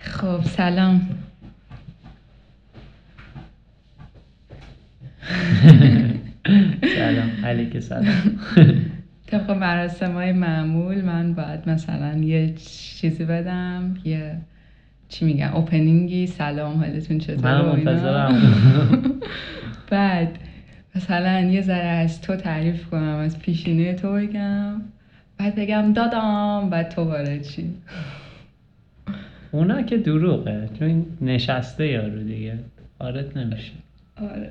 خب سلام. سلام. علیک سلام. طبق مراسم های معمول من باید مثلا یه چیزی بدم یه چی میگن اوپنینگی سلام حالتون چطور من. منتظرم. بعد مثلا یه ذره از تو تعریف کنم از پیشینه تو بگم. بعد بگم دادام بعد تو وارد چی اونا که دروغه چون نشسته یارو دیگه. وارد نمیشه. آره.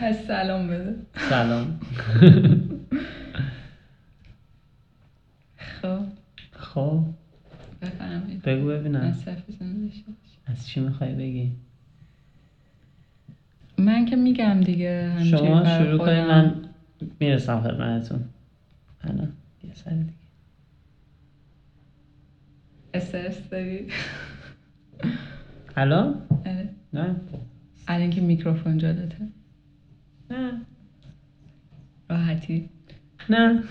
پس سلام بده. سلام. خب. خب. بفرمایید. بگو ببینم. از چی می‌خوای بگی؟ من که میگم دیگه شما شروع کنید. من می‌رسم خدمتتون. انا یه سر دیگه. استرس داری؟ الان آره. نه. الان که میکروفون جلوته. نه. راحتی. نه.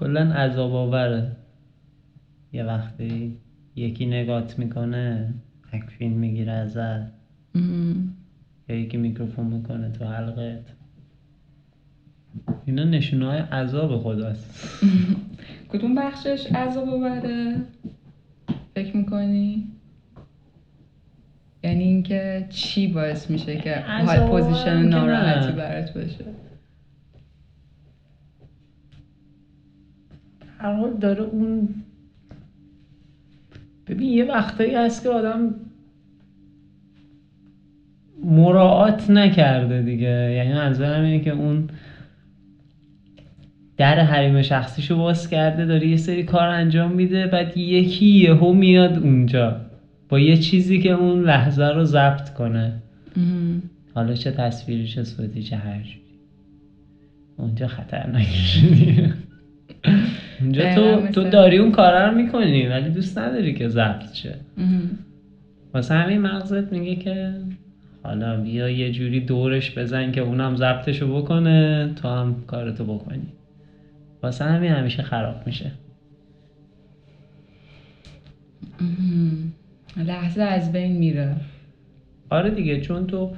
کلا عذاب آوره یه وقتی یکی نگات می‌کنه تکفین می‌گیره ازت. یا یکی میکروفون می‌کنه تو حلقت. اینا نشونه های عذاب خداست. کدوم بخشش عذاب بره فکر می‌کنی؟ یعنی اینکه چی باعث میشه که حال پوزیشن ناراحتی. برات باشه؟ هر حال داره اون ببین یه وقتایی هست که آدم مراعات نکرده دیگه. یعنی منظورم اینه که اون در حریم شخصیشو باز کرده داره یه سری کار انجام میده بعد یکی یهو میاد اونجا با یه چیزی که اون لحظه رو ضبط کنه. ام. حالا چه تصویری چه صوتی چه هر اونجا خطرناکه دقیقاً تو تو داری اون کارا رو می‌کنی ولی دوست نداری که ضبط شه. واسه همین مغزت میگه که حالا بیا یه جوری دورش بزن که اونم ضبطشو بکنه تو هم کارتو بکنی واسه همین همیشه خراب میشه. لحظه از بین میره آره دیگه چون تو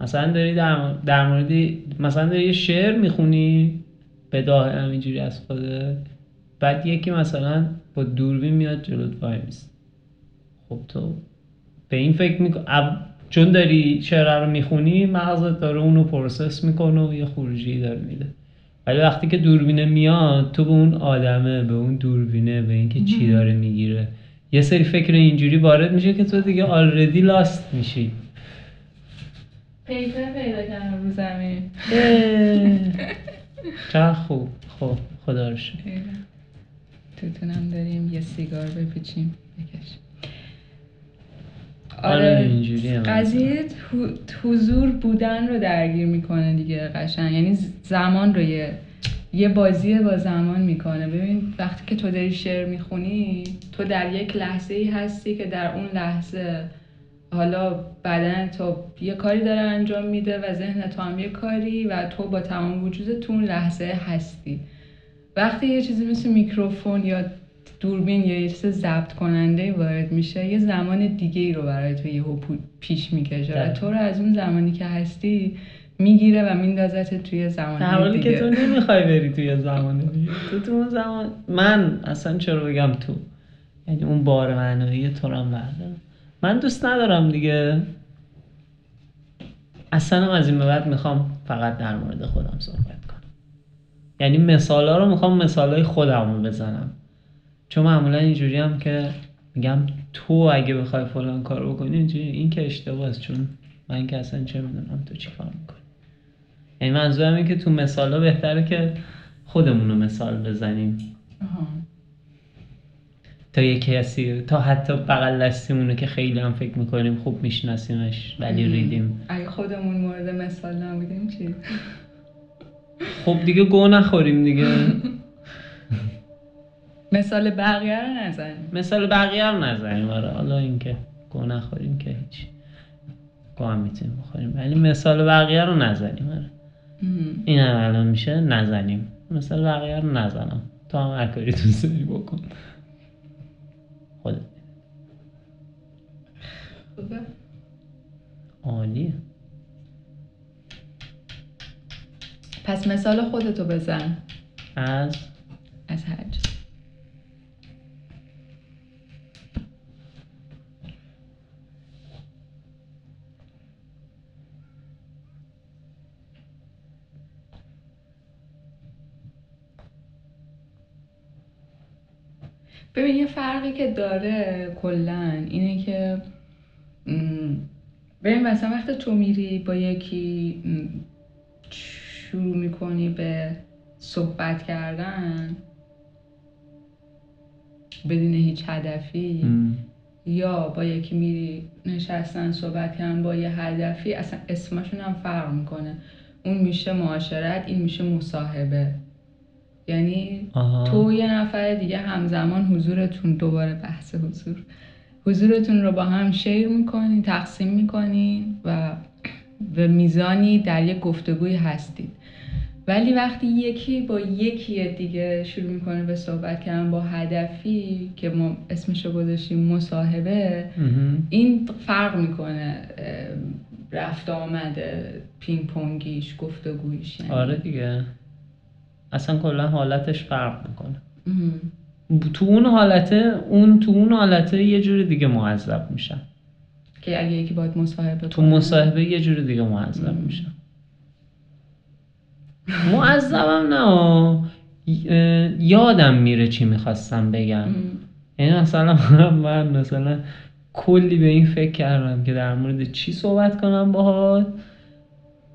مثلا داری در, در مورد مثلا داری یه شعر می‌خونی بداهه همینجوری از خودت بعد یکی مثلا با دوربین میاد جلوت وایمیسته خب تو به این فکر میکن چون داری شعر رو می‌خونی مغزت داره اونو process می‌کنه و یه خروجی داره میده. ولی وقتی که دوربینه میاد تو به اون آدمه به اون دوربینه به اینکه چی داره می‌گیره. یه سری فکر اینجوری وارد میشه که تو دیگه already lost میشی. پیپر پیدا کردم رو زمین. چقدر خوب. خب خدا رو شکر. توتونم داریم یه سیگار بپیچیم. بکش. آره، من. قضیه حضور بودن رو درگیر می‌کنه دیگه قشنگ. یعنی زمان رو یه یه بازی با زمان می‌کنه. ببین وقتی که تو داری شعر می‌خونی تو در یک لحظه ای هستی که در اون لحظه حالا بدن تو یه کاری داره انجام میده و ذهن تو هم یه کاری و تو با تمام وجود تو اون لحظه هستی. وقتی یه چیزی مثل میکروفون یا دوربین یا یه چیز ضبط کننده وارد میشه یه زمان دیگه ای رو برای تو یهو پیش می‌کشه و. تو رو از اون زمانی که هستی می‌گیره و میندازت توی در زمان حالی که تو نمی‌خوای بری توی زمان دیگه. تو تو اون زمان من اصلا چرا بگم تو؟ یعنی اون بار معنایی تو رو هم بردارم. من دوست ندارم دیگه. اصلا از این به بعد می‌خوام فقط در مورد خودم صحبت کنم. یعنی مثال ها رو می‌خوام مثال های خودم بزنم. چون معمولا اینجوری هم که میگم تو اگه بخوای فلان کار بکنی این که اشتباهه چون من که اصلا چه می‌دونم تو چی کار می‌کنی. یعنی منظورم اینه که تو مثال ها بهتره که خودمون رو مثال بزنیم. آها. تا یه کسی تا حتی بغل دستیمونه که خیلی هم فکر می‌کنیم خوب میشناسیمش ولی. ریدیم. اگه خودمون مورد مثال نبودیم چی؟ خب دیگه گو نخوریم دیگه. مثال بقیه رو نزنیم. مثال بقیه رو نزنیم. آره حالا اینکه گوه نخوریم که هیچ گوه هم می‌تونیم بخوریم. ولی مثال بقیه رو نزنیم. آره. این هم الان میشه نزنیم. مثال بقیه رو نزنم. تو هم هر کاری دوست داری بکن. خودت. خوبه. عالیه. پس مثال خودتو بزن. از؟ از هر چیز ببین یه فرقی که داره کلا اینه که ببین مثلا وقتی تو میری با یکی شروع می‌کنی به صحبت کردن بدون هیچ هدفی م. یا با یکی میری نشستن صحبت کردن با یه هدفی اصلا اسمشون هم فرق می‌کنه اون میشه معاشرت این میشه مصاحبه یعنی آها. تو یه نفر دیگه همزمان حضورتون دوباره بحث حضور حضورتون رو با هم شیر می‌کنین تقسیم می‌کنین و به میزانی در یک گفتگوی هستید ولی وقتی یکی با یکی دیگه شروع می‌کنه به صحبت کردن با هدفی که ما اسمش رو گذاشتیم مصاحبه. این فرق می‌کنه رفت آمده پینگ پونگیش گفتگویش یعنی. آره دیگه اصلا کلا حالتش فرق می‌کنه. تو اون حالته اون تو اون حالته یه جور دیگه معذب میشن که اگه یکی باید مصاحبه تو. مصاحبه یه جور دیگه معذب. میشن معذبم نه یادم میره چی می‌خواستم بگم. یعنی مثلا من مثلا کلی به این فکر کردم که در مورد چی صحبت کنم باهات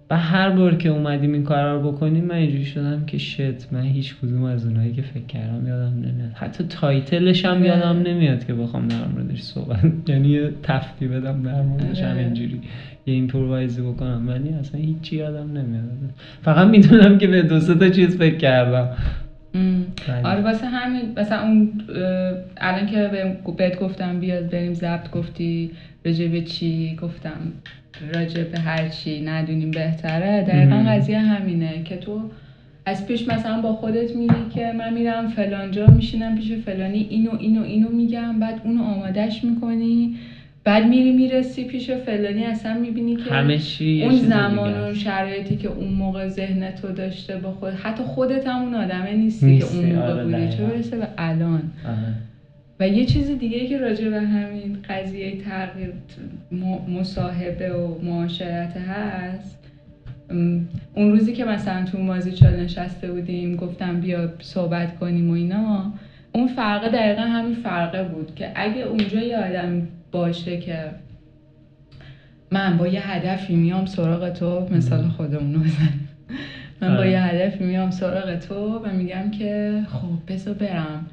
و هر بار که اومدیم این کار رو بکنیم من اینجوری شدم که shit من هیچ کدوم از اونایی که فکر کردم یادم نمیاد حتی title ش هم آره. یادم نمیاد که بخوام در موردش صحبت یعنی یه تفتی بدم در موردش آره. همینجوری یه improvise ی بکنم ولی اصلا هیچی یادم نمیاد فقط می‌دونم که به دو تا چیز فکر کردم. آره واسه همین مثلا اون الان که بهت گفتم بیاد بریم ضبط گفتی راجع به چی؟ گفتم راجع به هر چی ندونیم بهتره. دقیقا مم. قضیه همینه که تو از پیش مثلا با خودت میگی که من میرم فلانجا میشینم پیش فلانی اینو اینو اینو میگم بعد اونو آمادش می‌کنی. بعد میری می‌رسی پیش فلانی اصلا می‌بینی که همه چی اون زمان و. شرایطی که اون موقع ذهن تو داشته با خود حتی خودت هم اون آدمه نیستی, نیستی، که اون موقع آره، بودی چه. برسه به الان آره. و یه چیز دیگه که راجع به همین قضیه تغییر مصاحبه و معاشرت هست اون روزی که مثلا تو مازی چال نشسته بودیم گفتم بیا صحبت کنیم و اینا اون فرقه دقیقا همین فرقه بود که اگه اونجا یه آدم باشه که من با یه هدفی میام سراغ تو مثال خودمون رو من با آره. یه هدفی میام سراغ تو و میگم که خب بذار برم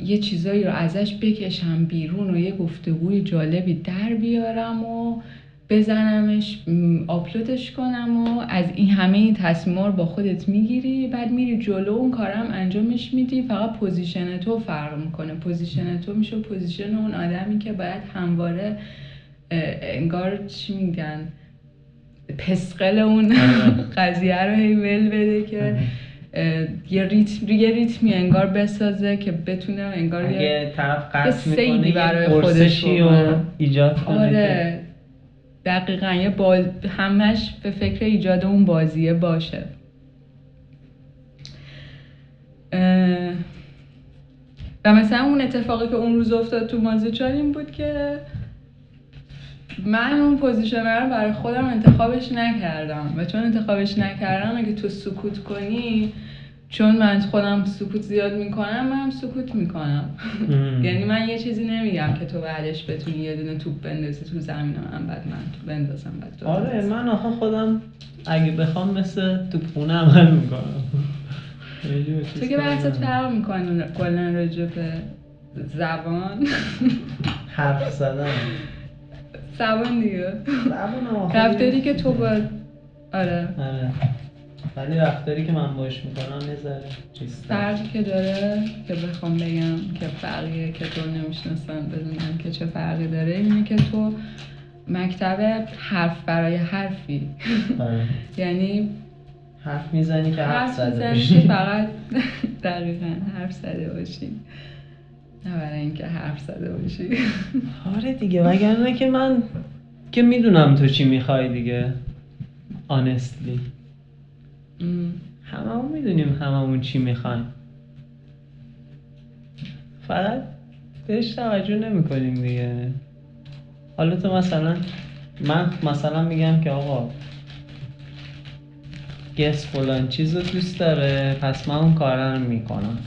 یه چیزایی رو ازش بکشم بیرون و یه گفتگوی جالبی در بیارم و بزنمش آپلودش کنم و از این همه این تصمیما رو با خودت می‌گیری بعد میری جلو اون کارم انجامش میدی فقط position تو فرق می‌کنه position تو میشه position اون آدمی که باید همواره انگار چی میگن پاس گل اون آره. قضیه رو هی ول بده که اه، یه ریتم یه ریتمی انگار بسازه که بتونه انگار یه طرف قصد می‌کنه برای خودش رو. ایجاد کنه آره دقیقا یه باز... همش به فکر ایجاد اون بازیه باشه. اه، و مثلا اون اتفاقی که اون روز افتاد تو مازیچان این بود که من اون position رو برای خودم انتخابش نکردم. و چون انتخابش نکردم اگه تو سکوت کنی چون من خودم سکوت زیاد می‌کنم من هم سکوت می‌کنم. یعنی من یه چیزی نمیگم که تو بعدش بتونی یه دونه توپ بندازی تو زمین من بعد من تو بندازم بعد تو آره. من آخه خودم اگه بخوام مثل تو خونه عمل می‌کنم. تو که بحثت فرق می‌کنه کلا راجع به زبان. حرف زدن. زبان دیگه. زبان رفتاری که تو. با آره. آره. ولی رفتاری که من باش می‌کنم ذره چیز فرقی که داره که بخوام بگم که فرقیه که تو نمی‌شناسم بدونم که چه فرقی داره اینه که تو مکتب حرف برای حرفی. آره. یعنی حرف می‌زنی که حرف زده باشی. فقط دقیقا حرف زده باشی. نه برای اینکه حرف زده باشی. آره دیگه وگرنه که من که می‌دونم تو چی می‌خوای دیگه honestly. ام. هممون می‌دونیم هممون چی می‌خوایم فقط بهش توجه نمی‌کنیم دیگه. حالا تو مثلا من مثلا میگم که آقا گس فلان چیز رو دوست داره پس من اون کارا رو می‌کنم.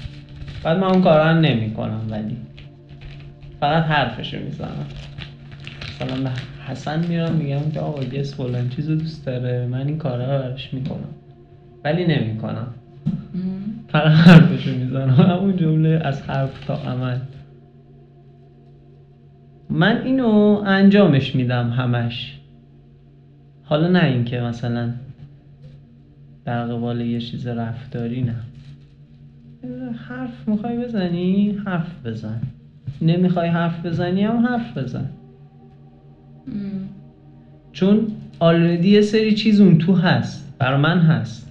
بعد من اون کارا رو نمی‌کنم ولی. فقط حرفشو می‌زنم. مثلا به حسن میرم میگم که آقا گس فلان چیز رو دوست داره من این کارا رو براش می‌کنم. ولی نمی‌کنم. فقط حرفشو می‌زنم. همون جمله از حرف تا عمل. من اینو انجامش میدم همش. حالا نه اینکه مثلا در قبال یه چیز رفتاری نه. حرف می‌خوای بزنی حرف بزن. نمی‌خوای حرف بزنی هم حرف بزن. چون آلردی یه سری چیز اون تو هست. بر من هست.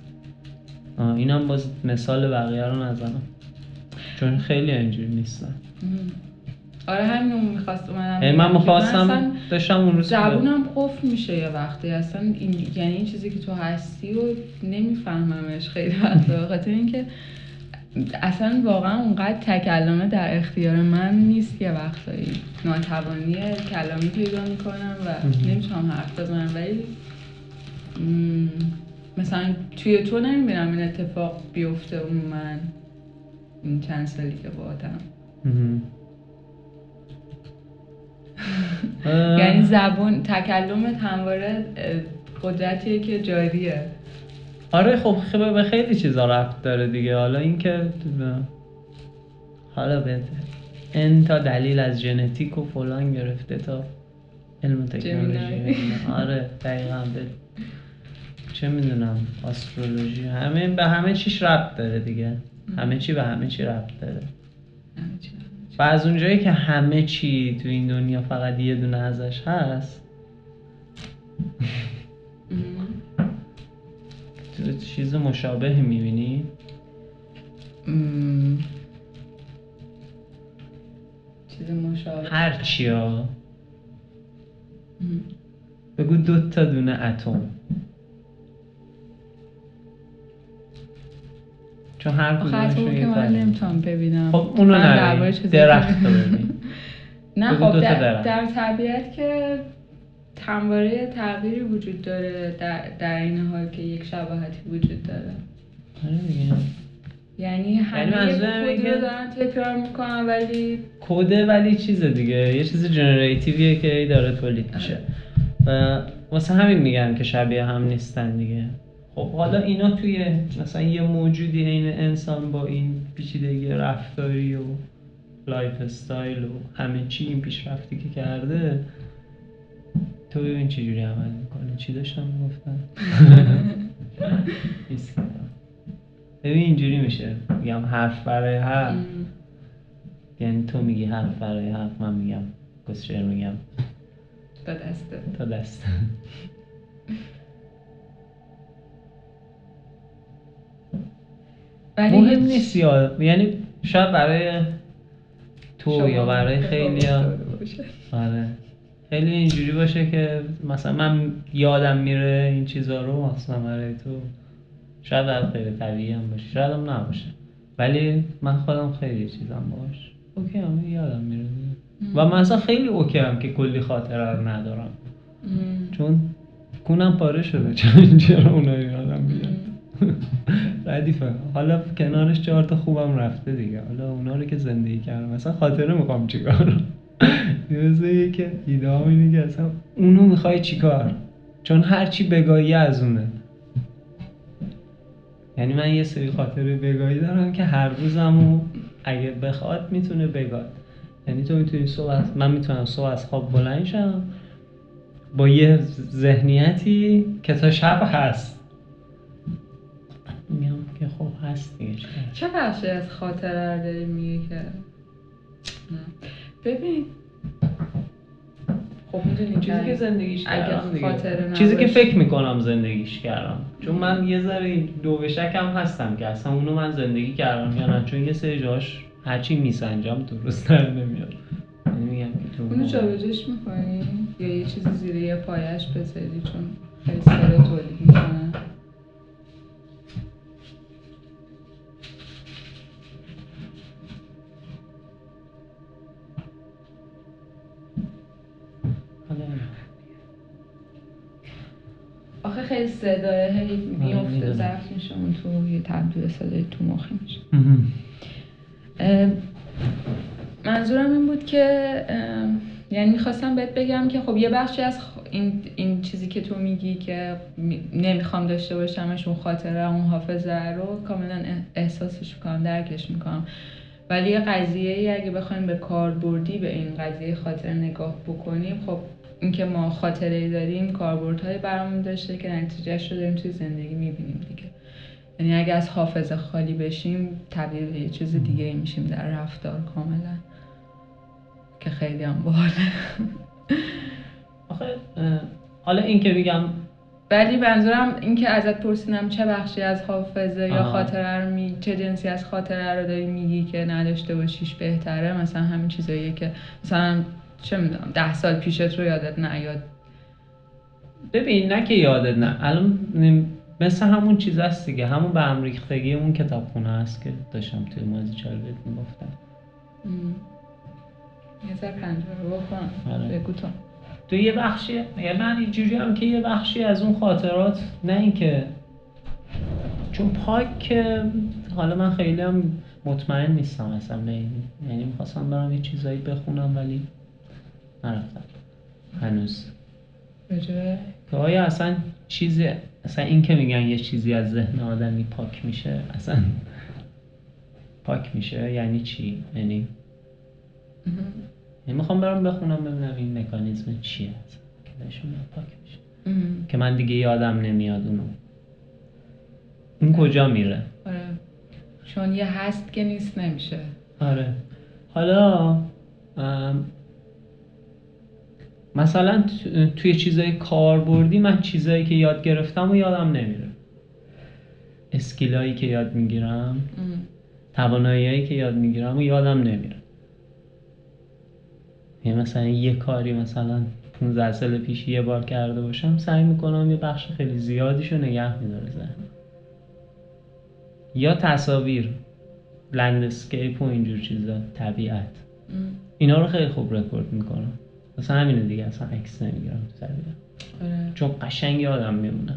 آه اینم باز مثال بقیه رو نزنم. چون خیلی اینجوری نیستن. آره همین می‌خواست اومدم من می‌خواستم داشتم اون روز زبونم قفل میشه یه وقتی. اصلا این یعنی این چیزی که تو هستی رو نمیفهممش خیلی وقتا خاطر اینکه اصلا واقعا اونقدر تکلمه در اختیار من نیست یه وقتایی. ناتوانی کلامی پیدا می‌کنم و. نمی‌تونم حرف بزنم. ولی م، مثلا توی تو نمی‌بینم این اتفاق بیفته اون من این چند سالی که مهم. اه، یعنی زبون تکلمت همواره قدرتیه که جاریه آره خب خب به خیلی چیزا رفت داره دیگه حالا اینکه حالا به ان تا دلیل از ژنتیک و فلان گرفته تا علم تکنولوژی. آره دقیقا چه می‌دونم آسترولوژی همه به همه چیش ربط داره دیگه همه چی به همه چی ربط داره همه چی. و از اونجایی که همه چی تو این دنیا فقط یه دونه ازش هست. تو چیز مشابهی می‌بینی. چیز مشابه هر چیا. بگو دو تا دونه اتم چون هر کدومشون اتمی یه که من. نمی‌تونم ببینم. خب اونو نبین چیزی درخت رو ببین نه خب در. در طبیعت که همواره تغییری وجود داره در, در این حال که یک شباهتی وجود داره. آره دیگه. یعنی همه کد رو دارن تکرار می‌کنن ولی کده ولی چیز دیگه. یه چیز generative یه که ای داره تولید میشه. و واسه همین میگن که شبیه هم نیستن دیگه. خب حالا اینا توی مثلا یه موجودی عین انسان با این پیچیدگی رفتاری و lifestyle و همه چی این پیشرفتی که کرده تو ببین چی جوری عمل می‌کنه. چی داشتم می‌گفتم. ببین اینجوری میشه. میگم حرف برای حرف. یعنی تو میگی حرف برای حرف من میگم کسشر میگم. تا دسته تا دست. مهم هیچ- نیست یا یعنی شاید برای تو یا برای خیلی. آره. خیلی اینجوری باشه که مثلا من یادم میره این چیزا رو مثلا برای تو. شاید برای غیر طبیعی هم باشه. شاید هم نباشه. ولی من خودم خیلی چیزم باش. اوکی هم یادم میره. و من اصلا خیلی اوکی هم که کلی خاطره رو ندارم. چون کونم پاره شده. چون چرا اونا رو یادم میاد. ردیفه. حالا کنارش چهار تا خوبم رفته دیگه. حالا اونا رو که زندگی کردم. مثلا خاطره می‌خوام چیکار؟ یه که ایده اینه که اصلا اونو می‌خوای چیکار؟ چون هرچی بگایی از اونه. یعنی من یه سری خاطره بگایی دارم که هر روزمو اگه بخواد می‌تونه بگاد. یعنی تو می‌تونی صبح از- من می‌تونم صبح از خواب بلند شم با یه ذهنیتی که تا شب هست. چه بخشی از خاطره رو داری میگه که نه. ببین. خب می‌دونی چیزی که زندگیش کردم. خاطره چیزی که. فکر می‌کنم زندگیش کردم. چون من یه ذره دو به شکم هستم که اصلا اونو من زندگی کردم یا نه. چون یه سری جاش هرچی میسنجم درست در نمیاد. یعنی میگم که اونو جابجاش می‌کنی؟ یا یه چیزی زیر یه پایش بذاری چون خیلی سر تولید می‌کنن صدای هی میفته. ضبط میشه اون تو یه تبدیل صدای تو مخی میشه منظورم این بود که یعنی می‌خواستم بهت بگم که خب یه بخشی از این, این چیزی که تو میگی که می- نمی‌خوام داشته باشمش اون خاطره اون حافظه رو کاملا احساسش می‌کنم درکش می‌کنم. ولی یه قضیه ای اگه بخوایم به کاربردی به این قضیه خاطره نگاه بکنیم خب اینکه ما خاطره داریم کاربردهایی برامون داشته که نتیجهش رو داریم توی زندگی می‌بینیم دیگه. یعنی اگه از حافظه خالی بشیم تبدیل به یه چیز دیگه ای میشیم در رفتار کاملا که خیلی هم باحاله. آخه حالا این که میگم ولی منظورم این که ازت پرسیدم چه بخشی از حافظه یا آها. خاطره رو می... چه جنسی از خاطره رو داری میگی که نداشته باشیش بهتره مثلا همین چیزاییه که مثلا چه می‌دونم ده سال پیشت رو یادت نیاد؟ ببین نه که یادت نه. الان مثل همون چیز هست دیگه. همون به هم ریختگی اون کتابخونه هست که داشتم توی مازی چال بهت می‌گفتم. یه ذره پنجره بکن. آره. تو. تو یه بخشی یعنی من اینجوری هم که یه بخشی از اون خاطرات نه اینکه چون پاک که حالا من خیلی هم مطمئن نیستم اصلا به این یعنی می‌خواستم برم یه چیزایی بخونم ولی نرفتم هنوز. که آیا اصلا چیزی اصلا این که میگن یه چیزی از ذهن آدمی پاک میشه اصلا پاک میشه؟ یعنی چی؟ یعنی. یعنی می‌خوام برم بخونم ببینم این مکانیزم چیه که بهشون پاک میشه. که من دیگه یادم نمیاد اونو. اون کجا میره؟ آره. چون یه هست که نیست نمیشه. آره. حالا مثلا تو- توی چیزای کاربردی من چیزایی که یاد گرفتم و یادم نمیره. skill ایی که یاد می‌گیرم. تواناییایی که یاد می‌گیرم و یادم نمیره. یعنی مثلا یه کاری مثلا 15 سال پیش یه بار کرده باشم سعی می‌کنم یه بخش خیلی زیادیشو نگه میداره ذهنم. یا تصاویر landscape و اینجور چیزا طبیعت. اینا رو خیلی خوب رکورد می‌کنم. مثلا همینه دیگه اصلا عکس نمی‌گیرم تو طبیعت آره. چون قشنگ یادم میمونه.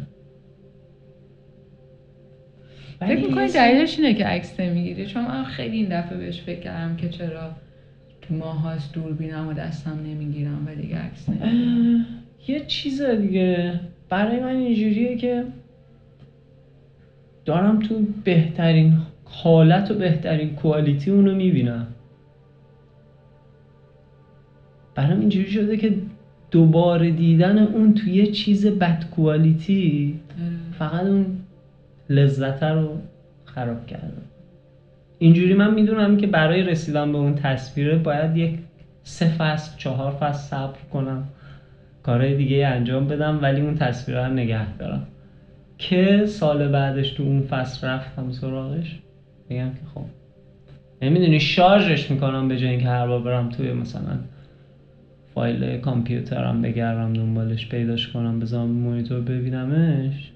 فکر می‌کنی دلیلش اینه که عکس نمی‌گیری؟ چون من خیلی این دفعه بهش فکر کردم که چرا تو ماهاست دوربینم و دستم نمی‌گیرم و دیگه عکس نمی‌گیرم. یه چیز دیگه. برای من اینجوریه که دارم تو بهترین حالت و بهترین کوالیتی اونو می‌بینم. برام اینجوری شده که دوباره دیدن اون توی یه چیز بد کوالیتی آره. فقط اون لذت رو خراب کرده اینجوری من می‌دونم که برای رسیدن به اون تصویره باید یک سه فصل چهار فصل صبر کنم کارهای دیگه انجام بدم ولی اون تصویره رو نگه دارم. که سال بعدش تو اون فصل رفتم سراغش بگم که خب. نمی‌دونی شارژش می‌کنم به جای اینکه هر بار برم توی مثلا فایل کامپیوترم بگردم دنبالش پیداش کنم بذارم مونیتور ببینمش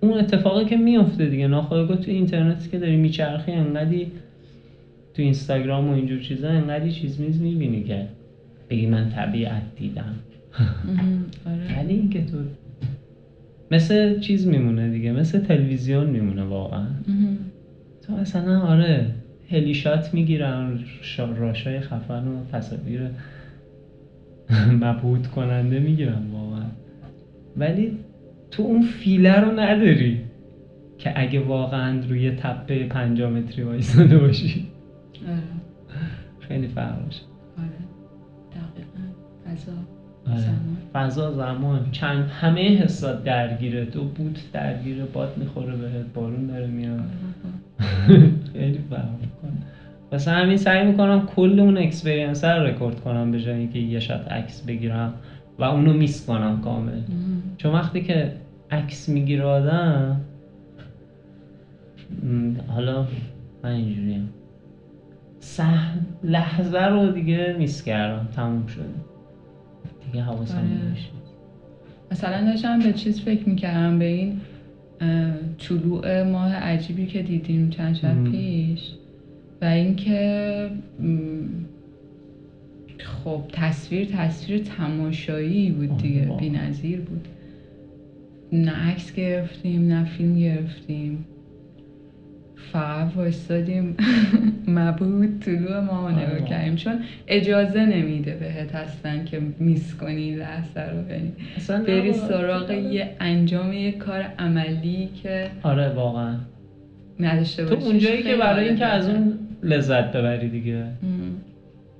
اون اتفاقی که میفته دیگه ناخودآگاه تو اینترنت که داری میچرخی انقدی تو اینستاگرام و اینجور چیزا انقدی چیز میز می‌بینی که بگی من طبیعت دیدم. آره ولی اینکه تو مثل چیز میمونه دیگه مثل تلویزیون میمونه واقعا. تو مثلا آره هلیشات می‌گیرن راشای خفن و تصاویر مبهوت کننده می‌گیرن واقعا. ولی تو اون فیله رو نداری که اگه واقعا روی تپه پنجاه متری وایساده باشی. آره. خیلی فرق باشه آره. فضا آره. زمان. فضا زمان. چند همه حسات درگیره. تو بود درگیره باد می‌خوره بهت بارون داره میاد. خیلی فرق می‌کنه. واسه همین سعی می‌کنم کل اون experience رو رکورد کنم به جای اینکه یه shot عکس بگیرم و اونو miss کنم کامل. چون وقتی که عکس می‌گیره آدم حالا من اینجوریم اصلا لحظه رو دیگه miss کردم تموم شده. دیگه حواسم آره. نمیشه. مثلا داشتم به چیز فکر می‌کردم به این طلوع ماه عجیبی که دیدیم چند شب. پیش و اینکه خب تصویر تصویر تماشایی بود دیگه واقعا. بی‌نظیر بود نه عکس گرفتیم نه فیلم گرفتیم فقط وایستادیم مبهوت طلوع ما رو آره، نگاه. کردیم چون اجازه نمیده بهت اصلا که میس کنی لحظه رو بری. نه، سراغ یه انجام یه کار عملی که آره واقعا. نداشته تو باشی اونجایی که برای اینکه از. اون لذت ببری دیگه. ام.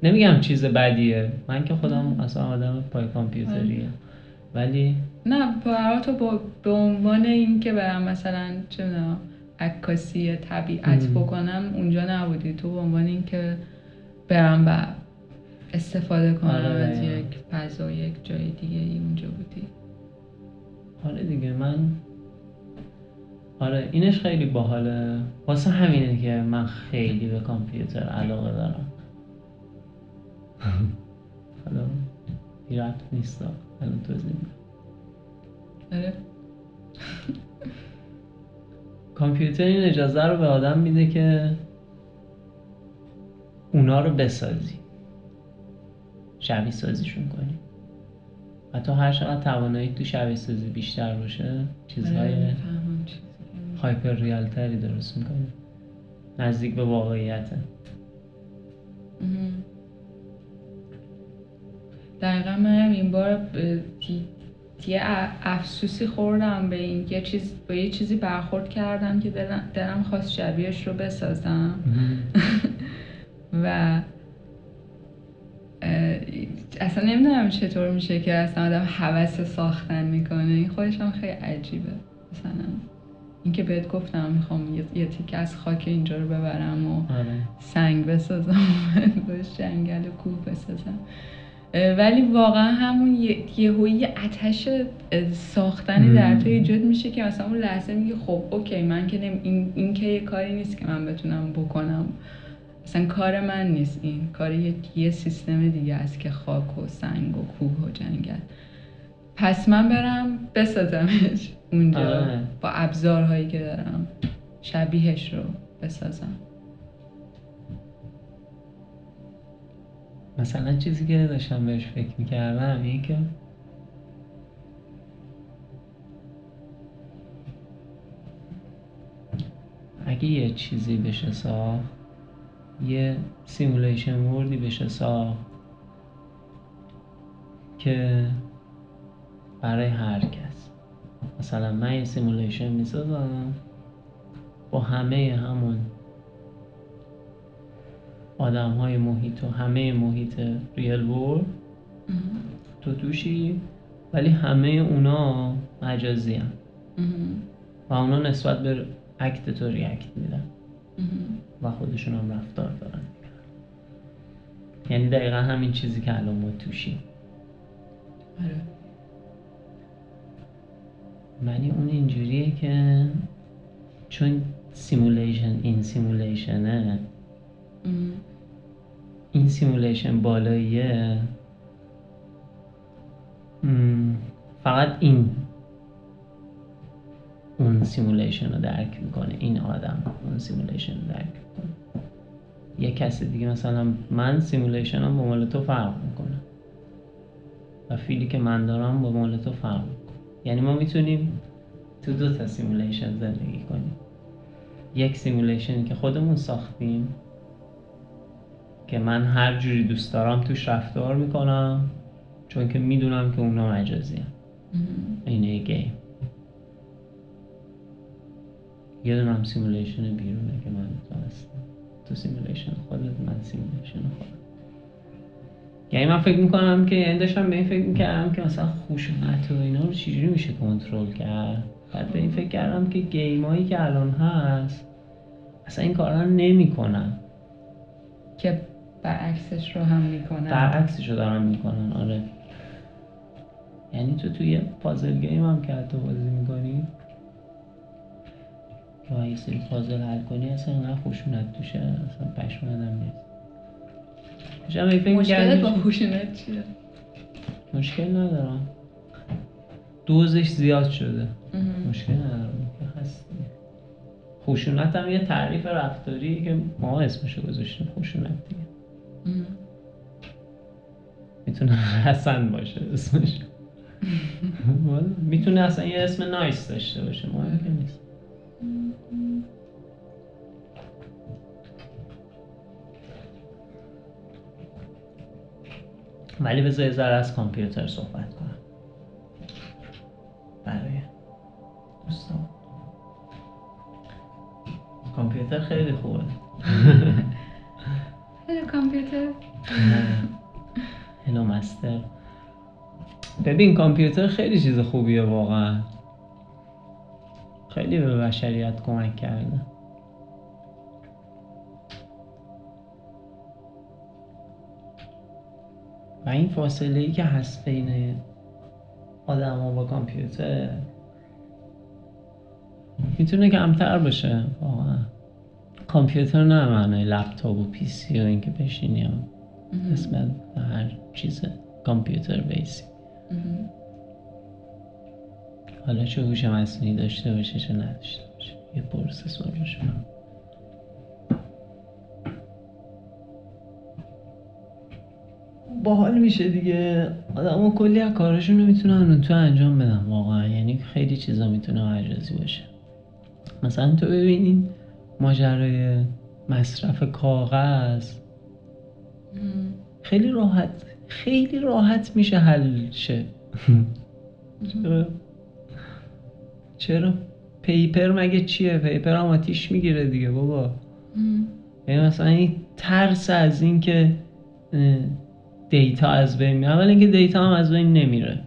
نمیگم چیز بدیه. من که خودم اصلا آدم پای کامپیوتریه. ولی نه برای تو به عنوان اینکه برم مثلا چه می‌دونم عکاسی طبیعت. بکنم اونجا نبودی. تو به عنوان اینکه برم و استفاده کنم آره، از. یک فضا یک جای دیگه ای اونجا بودی. آره دیگه من آره اینش خیلی باحاله. واسه همینه که من خیلی به کامپیوتر علاقه دارم. حالا بی ربط نیست. الان توضیح آره. کامپیوتر این اجازه رو به آدم میده که اونا رو بسازی شبیه سازیشون کنی و تو هر چقدر توانایی تو شبیه سازی بیشتر باشه چیزهای آره،. هایپر ریال تری درست می‌کنی نزدیک به واقعیته. دقیقا من این بار یه افسوسی خوردم به این یه چیز به یه چیزی برخورد کردم که دلم, دلم خواست شبیهش رو بسازم. و اصلا نمی‌دونم چطور میشه که اصلا آدم حوس ساختن می‌کنه. این خودش هم خیلی عجیبه. مثلا اینکه بهت گفتم می‌خوام یه, یه تیکه از خاک اینجا رو ببرم و آره. سنگ بسازم باش جنگل و کوه بسازم. ولی واقعا همون یه- آتش اه، ساختنی در تو. ایجاد میشه که مثلا اون لحظه میگه خب اوکی من که نمی... این, این که یه کاری نیست که من بتونم بکنم. اصلا کار من نیست این. کار یه, یه سیستم دیگه است که خاک و سنگ و کوه و جنگل. پس من برم بسازمش اونجا. آره. با ابزارهایی که دارم. شبیهش رو بسازم. مثلا چیزی که داشتم بهش فکر می‌کردم اینه که اگه یه چیزی بشه ساخت یه simulation world ی بشه ساخت که برای هر کس. مثلا من یه simulation می‌سازم با همه همون آدم های محیط و همه محیط real world تو توشی ولی همه اونا مجازی ان. و اونا نسبت به act تو react میدن. و خودشون هم رفتار دارن. یعنی دقیقا همین چیزی که الان ما توشیم. آره. ولی اون اینجوریه که چون simulation این simulation ه. این simulation بالاییه. فقط این. اون simulation رو درک می‌کنه. این آدم اون simulation رو درک می‌کنه. یه کسی دیگه مثلا من simulation م با مال تو فرق می‌کنه. و feel ی که من دارم با مال تو فرق می‌کنه. یعنی ما می‌تونیم تو دو تا simulation زندگی کنیم. یک simulation ی که خودمون ساختیم که من هر جوری دوست دارم توش رفتار می‌کنم چون که می‌دونم که اونا مجازی ان. اینه یه game. یه دونه هم simulation بیرونه که من تو هستم تو simulation خودت من simulation خودم. یعنی من فکر می‌کنم که یعنی داشتم به این فکر می‌کردم که مثلا خشونت و اینا رو چجوری میشه کنترل کرد. بعد به این فکر کردم که game هایی که الان هست اصلا این کارا رو نمی‌کنن که برعکسش رو هم می‌کنن برعکسش رو دارن می‌کنن آره یعنی تو توی پازل گیم هم که حتی بازی می‌کنی که یه سری پازل حل کنی اصلا اینقدر خشونت توشه اصلا پشم آدم نیست مشکلت با خشونت چیه؟ مشکل ندارم دوزش زیاد شده مهم. مشکل ندارم. خشونت هم یه تعریف رفتاری که ما اسمشو گذاشتیم خشونت دیگه. می‌تونه حسن باشه اسمش. می‌تونه اصلا یه اسم نایس داشته باشه مهم نیست. ولی بذار یه از کامپیوتر صحبت کنم. برای دوستان. کامپیوتر خیلی خوبه. هلو کامپیوتر. هلو مستر ببین کامپیوتر خیلی چیز خوبیه واقعا. خیلی به بشریت کمک کرده. و این فاصله ای که هست بین آدم ها با کامپیوتر می‌تونه کمتر باشه واقعا. کامپیوتر نه معنی لپتاپ و PC و اینکه بشینی و اسم هر چیز کامپیوتر base ی. حالا چه هوش مصنوعی داشته باشه چه نداشته باشه. یه processor باشه. باحال میشه دیگه. آدم کلی از کاراشون رو می‌تونن اون تو انجام بدن. واقعا. یعنی خیلی چیزا می‌تونه مجازی باشه. مثلا تو ببینین ماجرای مصرف کاغذ. خیلی راحت خیلی راحت میشه حل شه. چرا؟ چرا پیپر مگه چیه؟ پیپر هم آتیش می‌گیره دیگه بابا. یعنی مثلا این ترس از این که data از بین میره اول اینکه data هم از بین نمیره.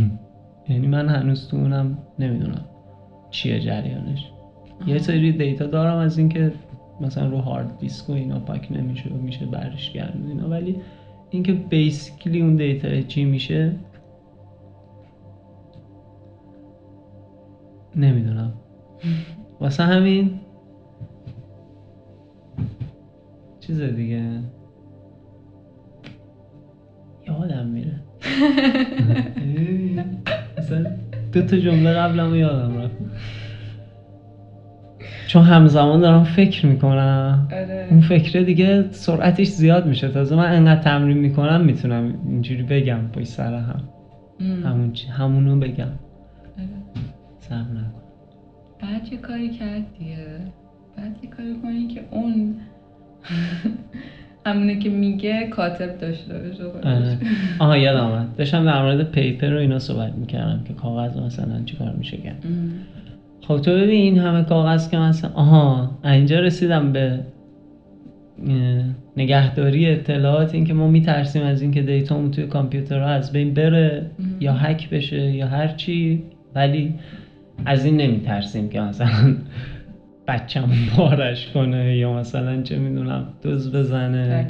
یعنی من هنوز تو اونم نمی‌دونم چیه جریانش. یه سری data دارم از اینکه مثلا رو hard disk و اینا پاک نمیشه و میشه برش گردون اینا ولی اینکه basically اون data چی میشه نمی‌دونم. واسه همین چیز دیگه. یادم میره. مثلا دو تا جمله قبلم یادم رفت. چون همزمان دارم فکر می‌کنم آره اون فکره دیگه سرعتش زیاد میشه تازه من انقدر تمرین می‌کنم می‌تونم اینجوری بگم پای سر هم. همون چی همونو بگم آره. بعد یه کاری کرد دیگه بعد یه کاری کنی که اون همونه که میگه کاتب داشته باشه. آره. آها یادم آمد داشتم در مورد پیپر و اینا صحبت می‌کردم که کاغذ مثلا چیکار میشه کرد. خب تو ببین این همه کاغذ که مثلا آها اینجا رسیدم به نگهداری اطلاعات این که ما میترسیم از اینکه دیتامون توی کامپیوترها از بین بره مم. یا هک بشه یا هر چی ولی از این نمیترسیم که مثلا بچه‌مون بارش کنه یا مثلا چه می‌دونم دوز بزنه.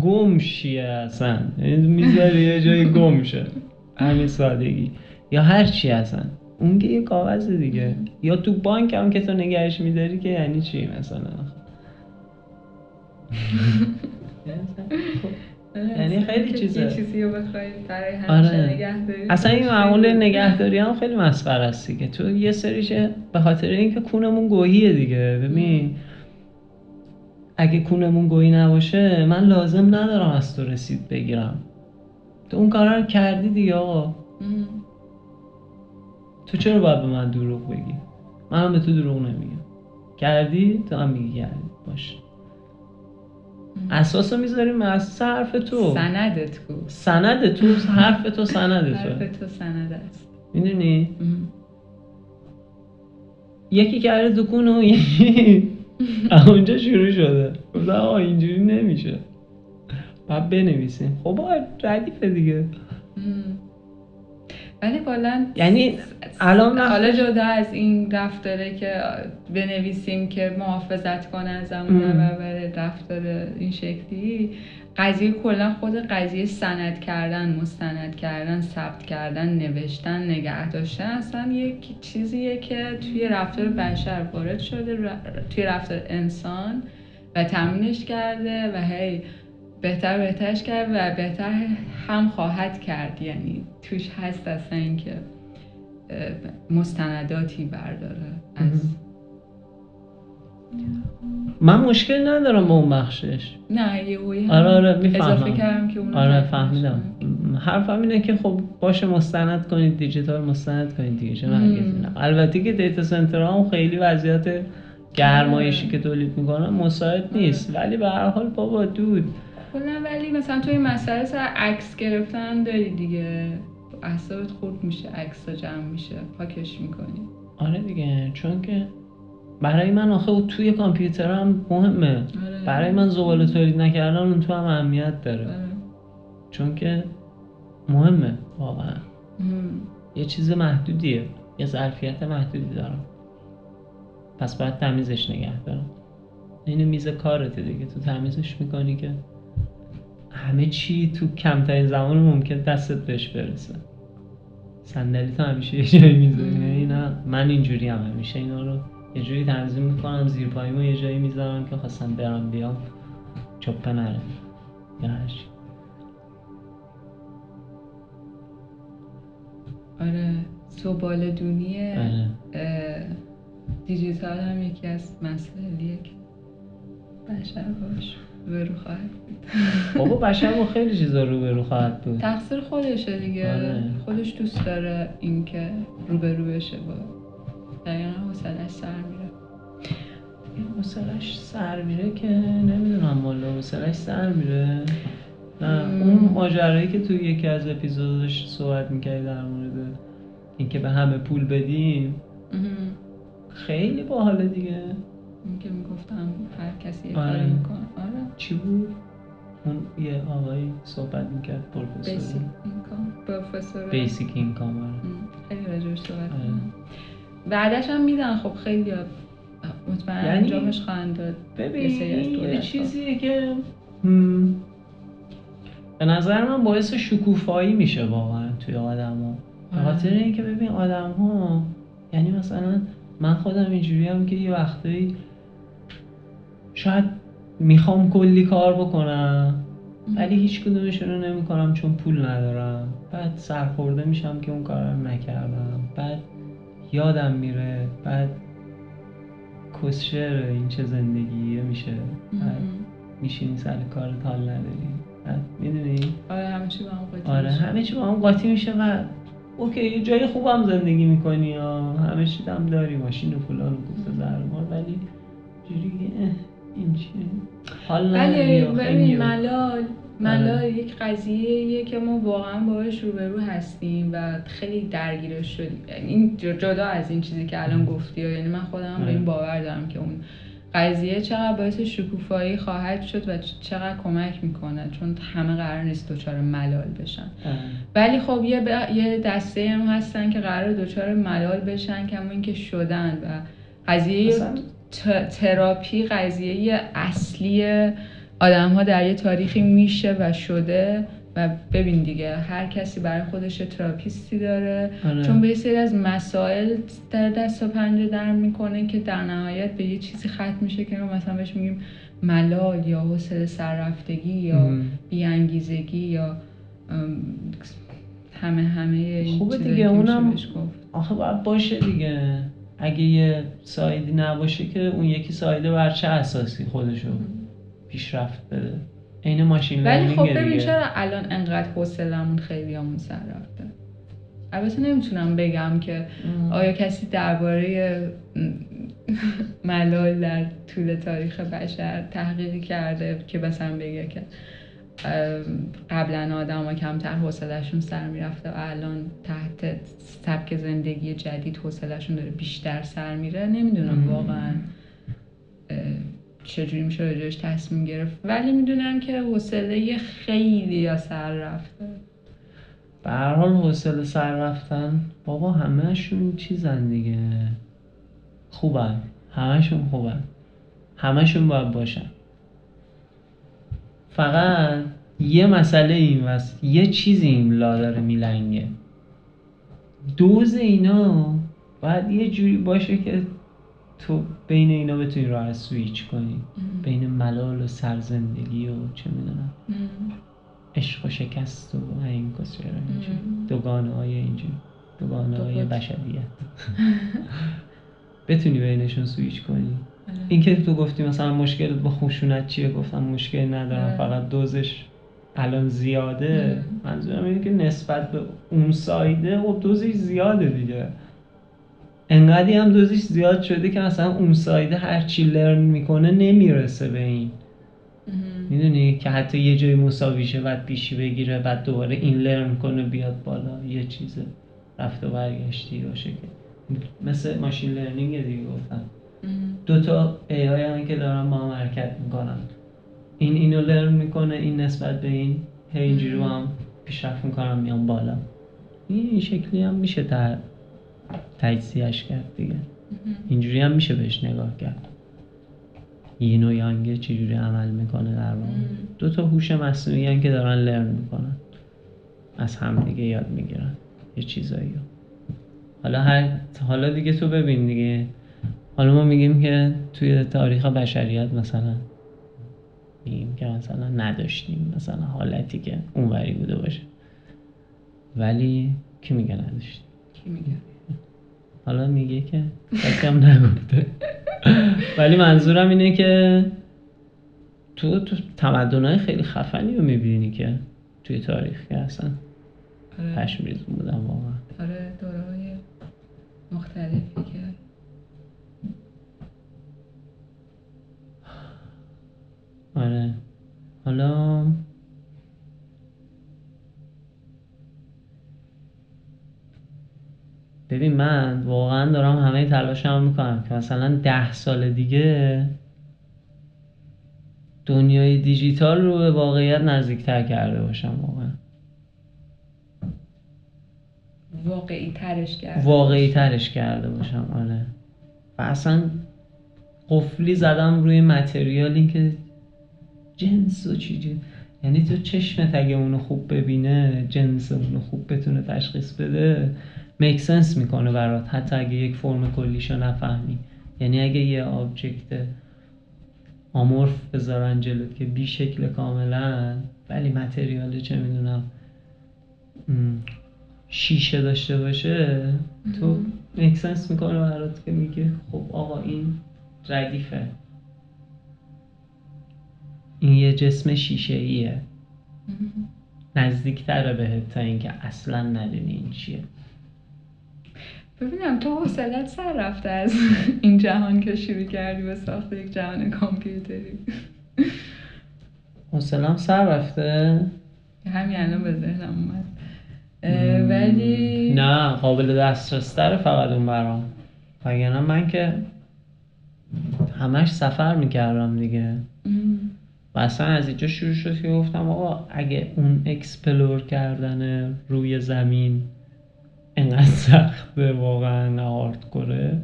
گم شیه اصلا. یعنی می‌ذاری یه جای گم شه. همین سادگی. یا هر چی اصلا. اون که یه کاغذ دیگه یا تو بانک هم که تو نگهش میداری که یعنی چی مثلا یعنی خیلی چیزه. یه چیزی رو بخوای برای همیشه آره. نگه داری اصلا این معمول. نگهداری هم خیلی مسخره است دیگه تو یه سریشه به خاطر اینکه کونمون گوهیه دیگه ببین اگه کونمون گوهی نباشه من لازم ندارم از تو رسید بگیرم تو اون کارا رو کردی دیگه آقا. تو چرا باید به من دروغ بگی؟ منم به تو دروغ نمیگم. کردی؟ تو هم میگی کردی. باش. اساس رو می‌ذاریم اساس حرف تو. سندت کو. سند تو حرف تو سند تو. حرف تو سند است. می‌دونی. یکی کرده تو کونه و یکی از اونجا شروع شده. گفتم آقا اینجوری نمیشه. باید بنویسیم. خب ردیفه دیگه. ولی کلا یعنی الان حالا جدا از این رفتاره که بنویسیم که محافظت کنه از زمان. و رفتار این شکلی قضیه کلا خود قضیه سند کردن مستند کردن ثبت کردن نوشتن نگه داشتن اصلا یک چیزیه که توی رفتار بشر وارد شده توی رفتار انسان و تامینش کرده و هی بهتر بهترش کرد و بهتر هم خواهد کرد. یعنی توش هست اصلا اینکه مستنداتی برداره از من مشکل ندارم با اون بخشش. نه یه آره آره می‌فهمم. اضافه کردم که اونو آره فهمیدم. حرفم اینه که خب باشه مستند کنید دیجیتال مستند کنید دیگه چه. البته که دیتا سنتر هم خیلی وضعیت گرمایشی که تولید می‌کنن مساعد آره. نیست ولی به هر حال بابا دود کلا ولی مثلا توی مسئله سر عکس گرفتن داری دیگه. اعصابت خورد میشه عکس جمع میشه پاکش می‌کنی. آره دیگه چون که برای من آخه توی کامپیوترم مهمه. آره. برای من زباله تولید نکردن اون تو هم اهمیت داره. آره. چون که مهمه واقعا. یه چیز محدودیه. یه ظرفیت محدودی دارم. پس باید تمیزش نگه دارم. این میز کارته دیگه. تو تمیزش می‌کنی که همه چی تو کمترین زمان ممکن دستت بهش برسه. صندلی تو همیشه یه جایی می‌ذاری. نه من اینجوری هم همیشه اینا رو یه جوری تنظیم می‌کنم زیر پاییمو یه جایی می‌ذارم که خواستم برم بیام. چپه نره. یا هرچی. آره زباله دونی آره. دیجیتال هم یکی از مسائلیه که بشر باش برو خواهد بابا بشر با خیلی چیزا روبرو خواهد بود تقصیر خودشه دیگه آره. خودش دوست داره اینکه روبرو بشه با دقیقا حوصلش سر میره این حوصلش سر میره که نمی‌دونم والا حوصلش سر میره نه. اون ماجرایی که توی یکی از اپیزودش صحبت می‌کردی در مورد اینکه به همه پول بدیم. خیلی باحاله دیگه این که می‌گفتم هر کسی یه آره. کاری می‌کنه آره چی بود اون یه آقایی صحبت می‌کرد بیسیک پروفسور اینکام پروفسور بیسیک اینکام ام، خیلی راجبش صحبت آره. بعدش هم میدن خب خیلی مطمئن یعنی انجامش خواهند داد ببین یه. چیزیه که هم، به نظر من باعث شکوفایی میشه واقعا توی آدم ها به آره. خاطر اینکه ببین آدم ها یعنی مثلا من خودم اینجوری هم که یه وقتایی شاید می‌خوام کلی کار بکنم. ولی هیچ کدومشون رو نمی‌کنم چون پول ندارم. بعد سرخورده میشم که اون کار رو نکردم. بعد یادم میره. بعد کسشر این چه زندگیه میشه. بعد. میشینی سر کار حال نداری. بعد می‌دونی؟ آره همه چی با هم قاطی آره میشه. همه چی با هم قاطی میشه و اوکی یه جای خوبم زندگی می‌کنی ها همه چی هم داری. ماشین و فلان و کوفت زرمار ولی جوری این چیه؟ حال آخه ببین ملال ملال آره. یک قضیه که ما واقعا باهاش روبرو هستیم و خیلی درگیرش شدیم یعنی این جدا از این چیزی که الان گفتی یعنی من خودم به آره. این باور دارم که اون قضیه چقدر باعث شکوفایی خواهد شد و چقدر کمک می‌کنه چون همه قرار نیست دچار ملال بشن آره. ولی خب یه, ب- یه دسته هم هستن که قرار دچار ملال بشن کما اینکه شدن و قضیه تراپی قضیه اصلی آدم ها در یه تاریخی میشه و شده و ببین دیگه هر کسی برای خودش تراپیستی داره آره. چون به یه سری از مسائل در دست و پنجه در می‌کنه که در نهایت به یه چیزی ختم میشه که ما مثلا بهش میگیم ملال یا حوصله سررفتگی یا. بیانگیزگی یا همه همه این خوبه دیگه، اونم آخه باید باشه دیگه اگه یه سایدی نباشه که اون یکی سایده بر چه اساسی خودشو پیشرفت بده عین ماشین ولی خب ببین. چرا الان انقدر حوصلمون خیلی همون سر رفته البته نمی‌تونم بگم که. آیا کسی درباره ملال در طول تاریخ بشر تحقیقی کرده که مثلا بگه که قبلا آدم ها کمتر حوصلشون سر می‌رفته و الان تحت سبک زندگی جدید حوصلشون داره بیشتر سر میره. نمی‌دونم. واقعا چجوری میشه راجعش تصمیم گرفت. ولی می‌دونم که حوصله خیلی یا سر رفته. به هر حال حوصله سر رفتن بابا همهشون چیزن دیگه. خوبن. همهشون خوبن. همهشون باید باشن. فقط یه مسئله این وست یه چیزی این لا داره میلنگه. دوز اینا باید یه جوری باشه که تو بین اینا بتونی راه سویچ کنی. بین ملال و سرزندگی و چه می‌دونم. عشق و شکست و این کسچه دوگانه های اینجوری. دوگانه. های بشریت. بتونی بینشون سویچ کنی. این که تو گفتی مثلا مشکل با خشونت چیه؟ گفتم مشکل ندارم. فقط دوزش الان زیاده منظورم اینه که نسبت به اون سایده و دوزش زیاده دیگه. انقدی هم دوزش زیاد شده که مثلا اون سایده هر چی لرن می‌کنه نمی‌رسه به این. می‌دونی؟ که حتی یه جای مساویشه بعد پیشی بگیره بعد دوباره این لرن کنه بیاد بالا یه چیز رفت و برگشتی باشه که. مثل ماشین لرنینگ دیگه گفتم. دو تا ای آی هم که دارن با هم حرکت می‌کنن. این اینو لرن می‌کنه این نسبت به این هی اینجوری با هم پیشرفت می‌کنن میان بالا. این شکلی هم میشه تجزیهش کرد دیگه. اینجوری هم میشه بهش نگاه کرد. یین و یانگه چجوری عمل می‌کنه در واقع. دو تا هوش مصنوعی که دارن لرن می‌کنن. از هم دیگه یاد می‌گیرن یه چیزایی حالا هر حالا دیگه تو ببین دیگه. حالا ما میگیم که توی تاریخ بشریت مثلا میگیم که مثلا نداشتیم مثلا حالتی که اونوری بوده باشه. ولی کی میگه نداشتیم؟ کی میگه؟ حالا میگه که هم نگفته. ولی منظورم اینه که تو تو تمدنهای خیلی خفنی رو می‌بینی که توی تاریخ که اصلا آره. پشم ریزون بودن واقعا. آره دوره های مختلفی که آره. حالا ببین من واقعا دارم همه تلاشم می‌کنم که مثلا ده سال دیگه دنیای دیجیتال رو به واقعیت نزدیکتر کرده باشم واقعا. واقعی ترش کرده واقعی ترش کرده باشم آره. و اصلا قفلی زدم روی متریالی که جنس و چی یعنی تو چشمت اگه اونو خوب ببینه جنس اونو خوب بتونه تشخیص بده میک سنس می‌کنه برات. حتی اگه یک فرم کلیشو نفهمی. یعنی اگه یه object amorph بذارن جلوت که بی شکل کاملا ولی material چه می‌دونم شیشه داشته باشه تو make sense می‌کنه برات که میگه خب آقا این ردیفه. این یه جسم شیشه ایه نزدیکتره بهت تا اینکه اصلا ندونی این چیه. ببینم تو حوصلت سر رفته از این جهان که شروع کردی به ساخت یک جهان کامپیوتری. حوصلم سر رفته. همین الان به ذهنم اومد. ولی نه قابل دسترس فقط اون برام. وگرنه من که همش سفر می‌کردم دیگه. و اصلا از اینجا شروع شد که گفتم آقا اگه اون explore کردن روی زمین انقدر سخته واقعا هارد کره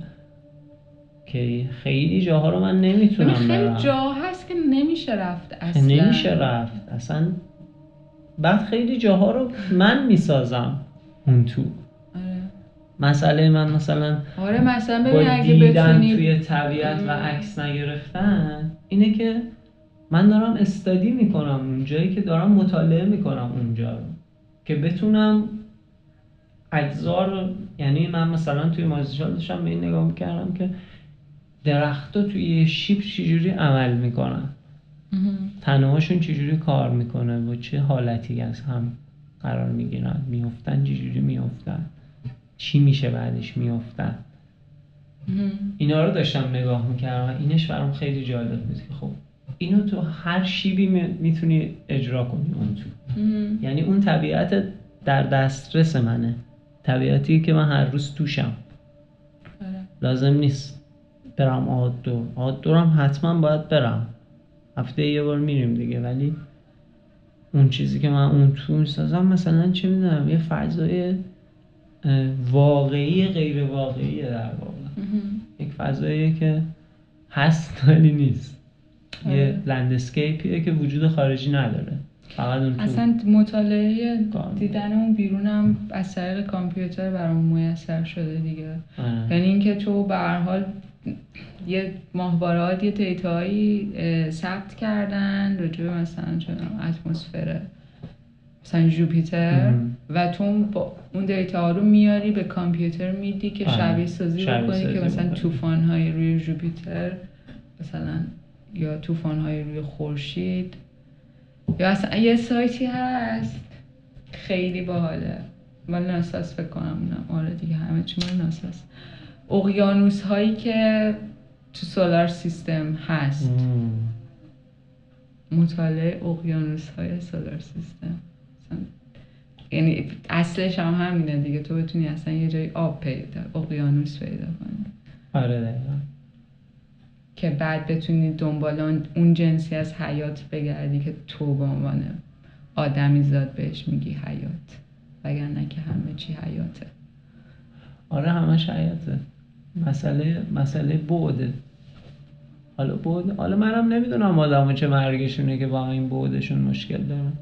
که خیلی جاها رو من نمی‌تونم برم خیلی جا هست که نمیشه رفت اصلا. نمیشه رفت. اصلا بعد خیلی جاها رو من می‌سازم اون تو. آره. مسئله من مثلا آره مثلا ببین اگه بتونی توی طبیعت و عکس نگرفتن اینه که من دارم استادی می‌کنم اونجایی که دارم مطالعه می‌کنم اونجا رو. که بتونم اجزا یعنی من مثلا توی مازیشال داشتم به این نگاه می‌کردم که درختها توی شیب چجوری عمل می‌کنن. تنهاشون چجوری کار می‌کنه و چه حالتی از هم قرار می‌گیرن. میفتن چجوری میفتن چی میشه بعدش میفتن اینا رو داشتم نگاه می‌کردم و اینش برام خیلی جالب بود که خب اینو تو هر شیبی می‌تونی اجرا کنی اون تو. یعنی اون طبیعت در دسترس منه. طبیعتی که من هر روز توشم. آره. لازم نیست برم آدو آدو هم حتما باید برم. هفته یه بار میریم دیگه ولی اون چیزی که من اون تو می‌سازم مثلا چه می‌دونم یه فضای واقعی غیر واقعی در واقع. یک فضاییه که هست ولی نیست. یه آره. لندسکیپیه که وجود خارجی نداره فقط اون اصلا مطالعه. دیدن اون بیرونم از طریق کامپیوتر برام میسر شده دیگه آره. یعنی اینکه تو به هر حال یه ماهوارهات یه دیتایی اه، ثبت کردن راجع به مثلا می‌دونم اتمسفر مثلا جوپیتر. و تو با اون دیتا ها رو میاری به کامپیوتر میدی که آره. شبیه سازی بکنی که مثلا. طوفان های روی جوپیتر مثلا یا طوفان های روی خورشید یا اصلا یه سایتی هست؟ خیلی باحاله. مال ناساس فکر کنم اونم آره دیگه همه چی مال ناساس اقیانوس هایی که تو سولار سیستم هست. مطالعه اقیانوس های سولار سیستم. مثلا یعنی اصلش هم همینه دیگه. تو بتونی اصلا یه جای آب پیدا اقیانوس پیدا کنی. آره دقیقا. که بعد بتونی دنبال اون- جنسی از حیات بگردی که تو به عنوان آدمی زاد بهش میگی حیات. وگرنه که همه چی حیاته. آره همش حیاته. مسئله مسئله بعده حالا بعد حالا منم نمی‌دونم آدمو چه مرگشونه که با این بعدشون مشکل دارن.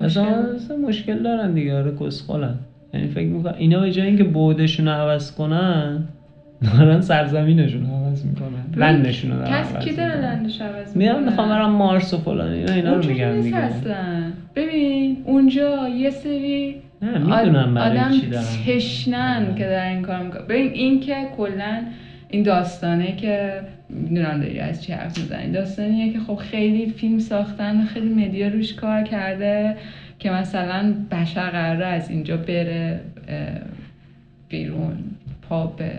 مثلا مشکل؟ مشکل دارن دیگه. آره کسخلن یعنی فکر می‌کنم اینا به جای اینکه بعدشون رو عوض کنن دارن سرزمینشون عوض می‌کنن لندشون رو دارن کس عوض کی داره. لندش عوض می‌کنه؟ می‌خوام برم مارس و فلان اینا اینا رو میگم دیگه. اصلا. ببین اونجا یه سری نه می‌دونم برای آدم چی دارن تشنن که در این کار می‌کنن. ببین این که کلا این داستانه که می‌دونم داری از چی حرف می‌زنی. داستانیه که خب خیلی فیلم ساختن و خیلی مدیا روش کار کرده که مثلا بشر قراره از اینجا بره بیرون پا به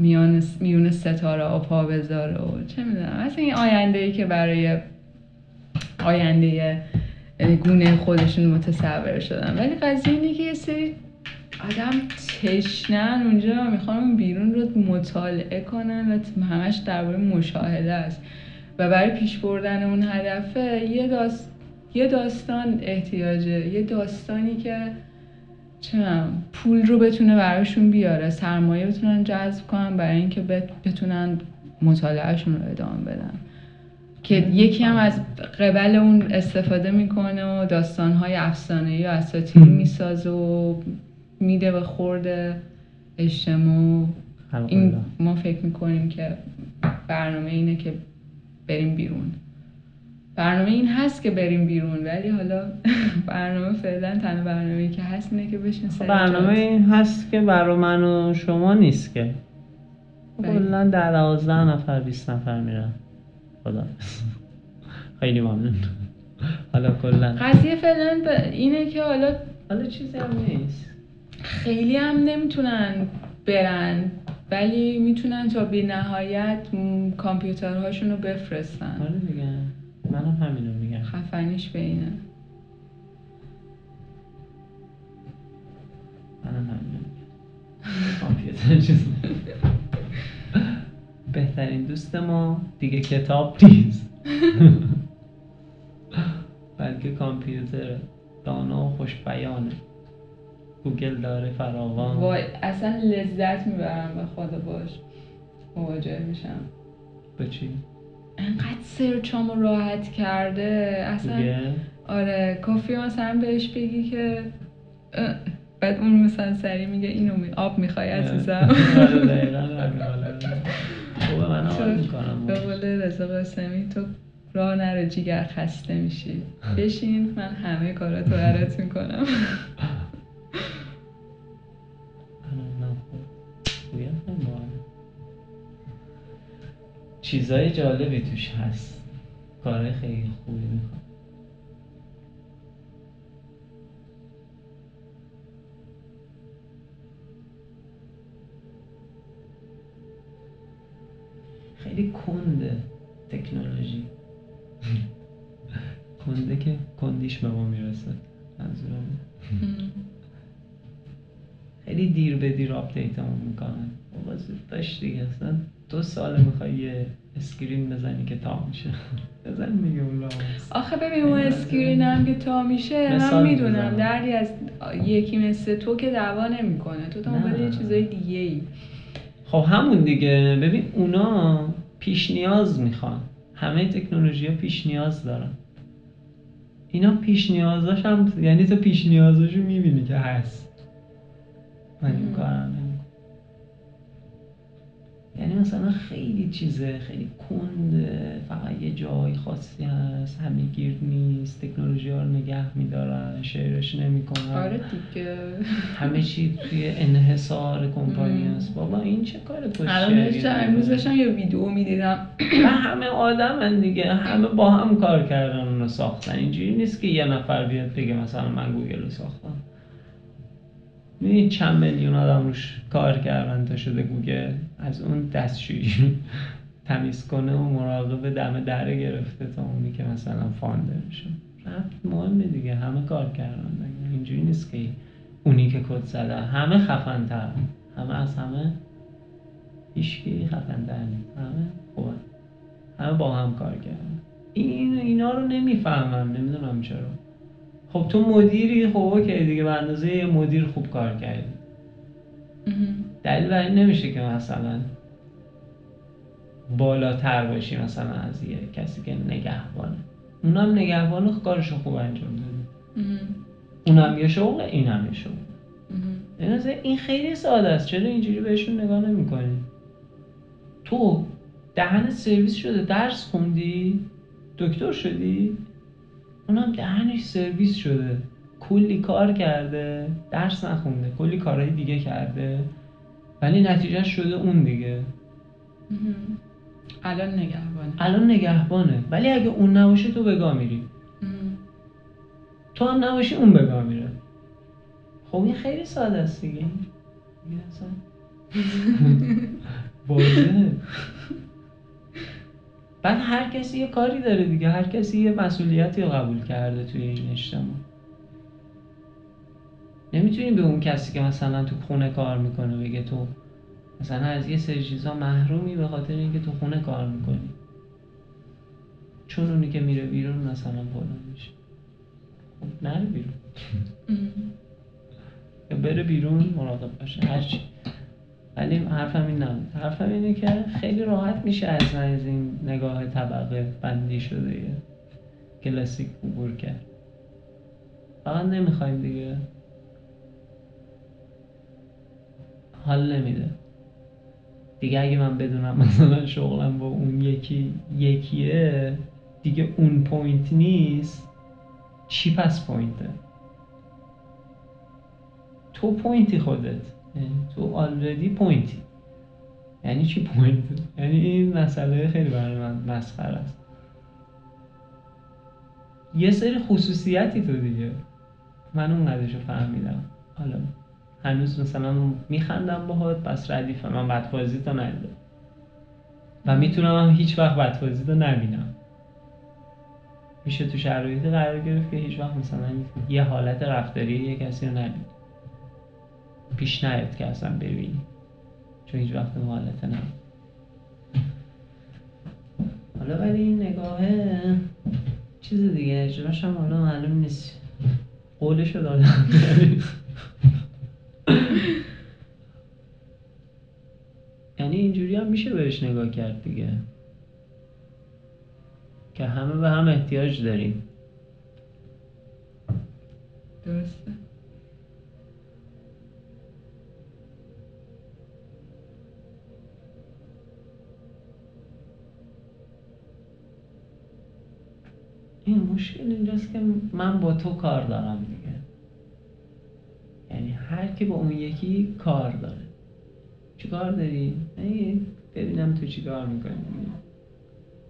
میان میون ستاره ها پا بذاره و چه می‌دونم. مثلا این آینده ای که برای آینده گونه خودشون متصور شدن. ولی قضیه اینه که یه سری آدم تشنن اونجا می‌خوان اون بیرون رو مطالعه کنن و همش درباره مشاهده است. و برای پیش بردن اون هدفه یه, داست... یه داستان احتیاجه. یه داستانی که می‌دونم، پول رو بتونه براشون بیاره سرمایه بتونن جذب کنن برای اینکه بت- بتونن مطالعهشون رو ادامه بدن که یکی هم از قبل اون استفاده می‌کنه و داستانهای افسانه‌ای و اساطیری. می‌سازه و میده به خورد اجتماع این. ما فکر می‌کنیم که برنامه اینه که بریم بیرون برنامه این هست که بریم بیرون ولی حالا برنامه فعلا تنها برنامه که هست اینه که بشین سر برنامه. این هست که برای من و شما نیست که. بله. کلا در دوازده نفر 20 نفر میرن. خدا. خیلی ممنون. حالا کلا. قضیه فعلا اینه که حالا حالا چیزی هم نیست. خیلی هم نمی‌تونن برن ولی می‌تونن تا بی نهایت کامپیوترهاشون رو بفرستن. آره دیگه. منم همینو میگم. خفنیش به اینه. منم همینو کامپیوتر چیز بهترین دوست ما دیگه کتاب نیست. بلکه کامپیوتر دانا و خوش بیانه گوگل داره فراوان. وای اصلا لذت می‌برم به خدا باش. مواجه میشم. به چی؟ انقدر سرچامو راحت کرده. اصلا آره کافی مثلا بهش بگی که بعد اون مثلا سری میگه اینو می... آب می‌خوای عزیزم. آره. خوبه من تو می‌کنم. به قول رضا قاسمی تو راه نرو جیگر خسته میشی. بشین من همه کاراتو برات می‌کنم. چیزای جالبی توش هست. کار خیلی خوبی می‌کنم خیلی کنده تکنولوژی. کنده که کندیش به ما می‌رسه. منظورم خیلی دیر به دیر update مون می‌کنن زود داشت دیگه اصلا دو سال می‌خوای یه screen بزنی که تا میشه بزن دیگه اون آخه ببین اون screen هم که تا میشه من می‌دونم. دردی از یکی مثل تو که دوا نمی‌کنه تو دنبال نه. یه چیزای دیگه ای خب همون دیگه ببین اونا پیش نیاز می‌خوان همه تکنولوژی ها پیش نیاز دارن اینا پیش نیازاش هم یعنی تو پیش نیازاشو می‌بینی که هست من این. کارم. یعنی مثلا خیلی چیزه خیلی کنده فقط یه جای خاصی هست همه گیر نیست تکنولوژی ها رو نگه میدارن شیرش نمی‌کنن. آره دیگه. همه چی توی انحصار کمپانی. است بابا این چه کار الان داشتم امروز داشتم یه ویدیو می‌دیدم. و همه آدمن دیگه. همه با هم کار کردن اونو ساختن. اینجوری نیست که یه نفر بیاد بگه مثلا من گوگل رو ساختم. می‌دونی چند میلیون آدم روش کار کردن تا شده گوگل از اون دستشویی تمیز کنه و مراقب دم دره گرفته تا اونی که مثلا founder میشه. رفت مهمه دیگه همه کار کردن. اینجوری نیست که اونی که کد زده همه خفن تر همه از همه هیچکی خفن تر همه خوبه همه با هم کار کردن. این اینا رو نمی‌فهمم. نمی‌دونم چرا. خب تو مدیری خب اوکی دیگه به اندازه یه مدیر خوب کار کردی. دلیل بر این نمیشه که مثلا بالاتر باشی مثلا از یه کسی که نگهبانه. اونم نگهبانه کارشو خوب انجام داده. اونم یه شغل اینم یه شغل این خیلی ساده است. چرا اینجوری بهشون نگاه نمی‌کنی؟ تو دهن سرویس شده درس خوندی دکتر شدی اونم دهنش سرویس شده. کلی کار کرده درس نخونده کلی کارهای دیگه کرده. ولی نتیجه شده اون دیگه. الان نگهبانه. الان نگهبانه. ولی اگه اون نباشه تو بگاه میری. تو هم نباشی اون بگاه میره. خب این خیلی ساده است دیگه. واضحه. بعد هر کسی یه کاری داره دیگه هر کسی یه مسئولیتی رو قبول کرده توی این اجتماع. نمی‌تونی به اون کسی که مثلا تو خونه کار می‌کنه بگه تو مثلا از یه سری چیزا محرومی به خاطر اینکه تو خونه کار می‌کنی. چون اونی که میره بیرون مثلا فلان میشه. خب نره بیرون. یا بره بیرون مراقب باشه هرچی ولی حرفم این نبود. حرفم اینه که خیلی راحت میشه از از این نگاه طبقه بندی شده یه کلاسیک عبور کرد. فقط نمی‌خوایم دیگه. حال نمیده. دیگه اگه من بدونم مثلا شغلم با اون یکی یکیه دیگه اون point نیست. چی پس point ه تو point ی خودت. یعنی تو already point ی یعنی چی point یعنی این مسئله خیلی برای من مسخره است. یه سری خصوصیتی تو دیگه. من اون قدرشو فهمیدم. حالا هنوز مثلا میخندم باهات پس ردیفه من بدفازی تو ندیدم. و می‌تونم هیچ وقت بدفازی تو نبینم. میشه تو شرایطی قرار گرفت که هیچ وقت مثلا یه حالت رفتاری یه کسی رو پیش نیاد که اصلا ببینی. چون هیچ وقت حالت نه. حالا ولی این نگاهه چیز دیگه اجراش هم حالا معلوم نیست. قولشو دادم. یعنی اینجوری هم میشه بهش نگاه کرد دیگه. که همه به هم احتیاج داریم. درسته. مشکل اینجاست که من با تو کار دارم دیگه. یعنی هر کی با اون یکی کار داره. چی کار داری؟ ببینم تو چی کار می‌کنی.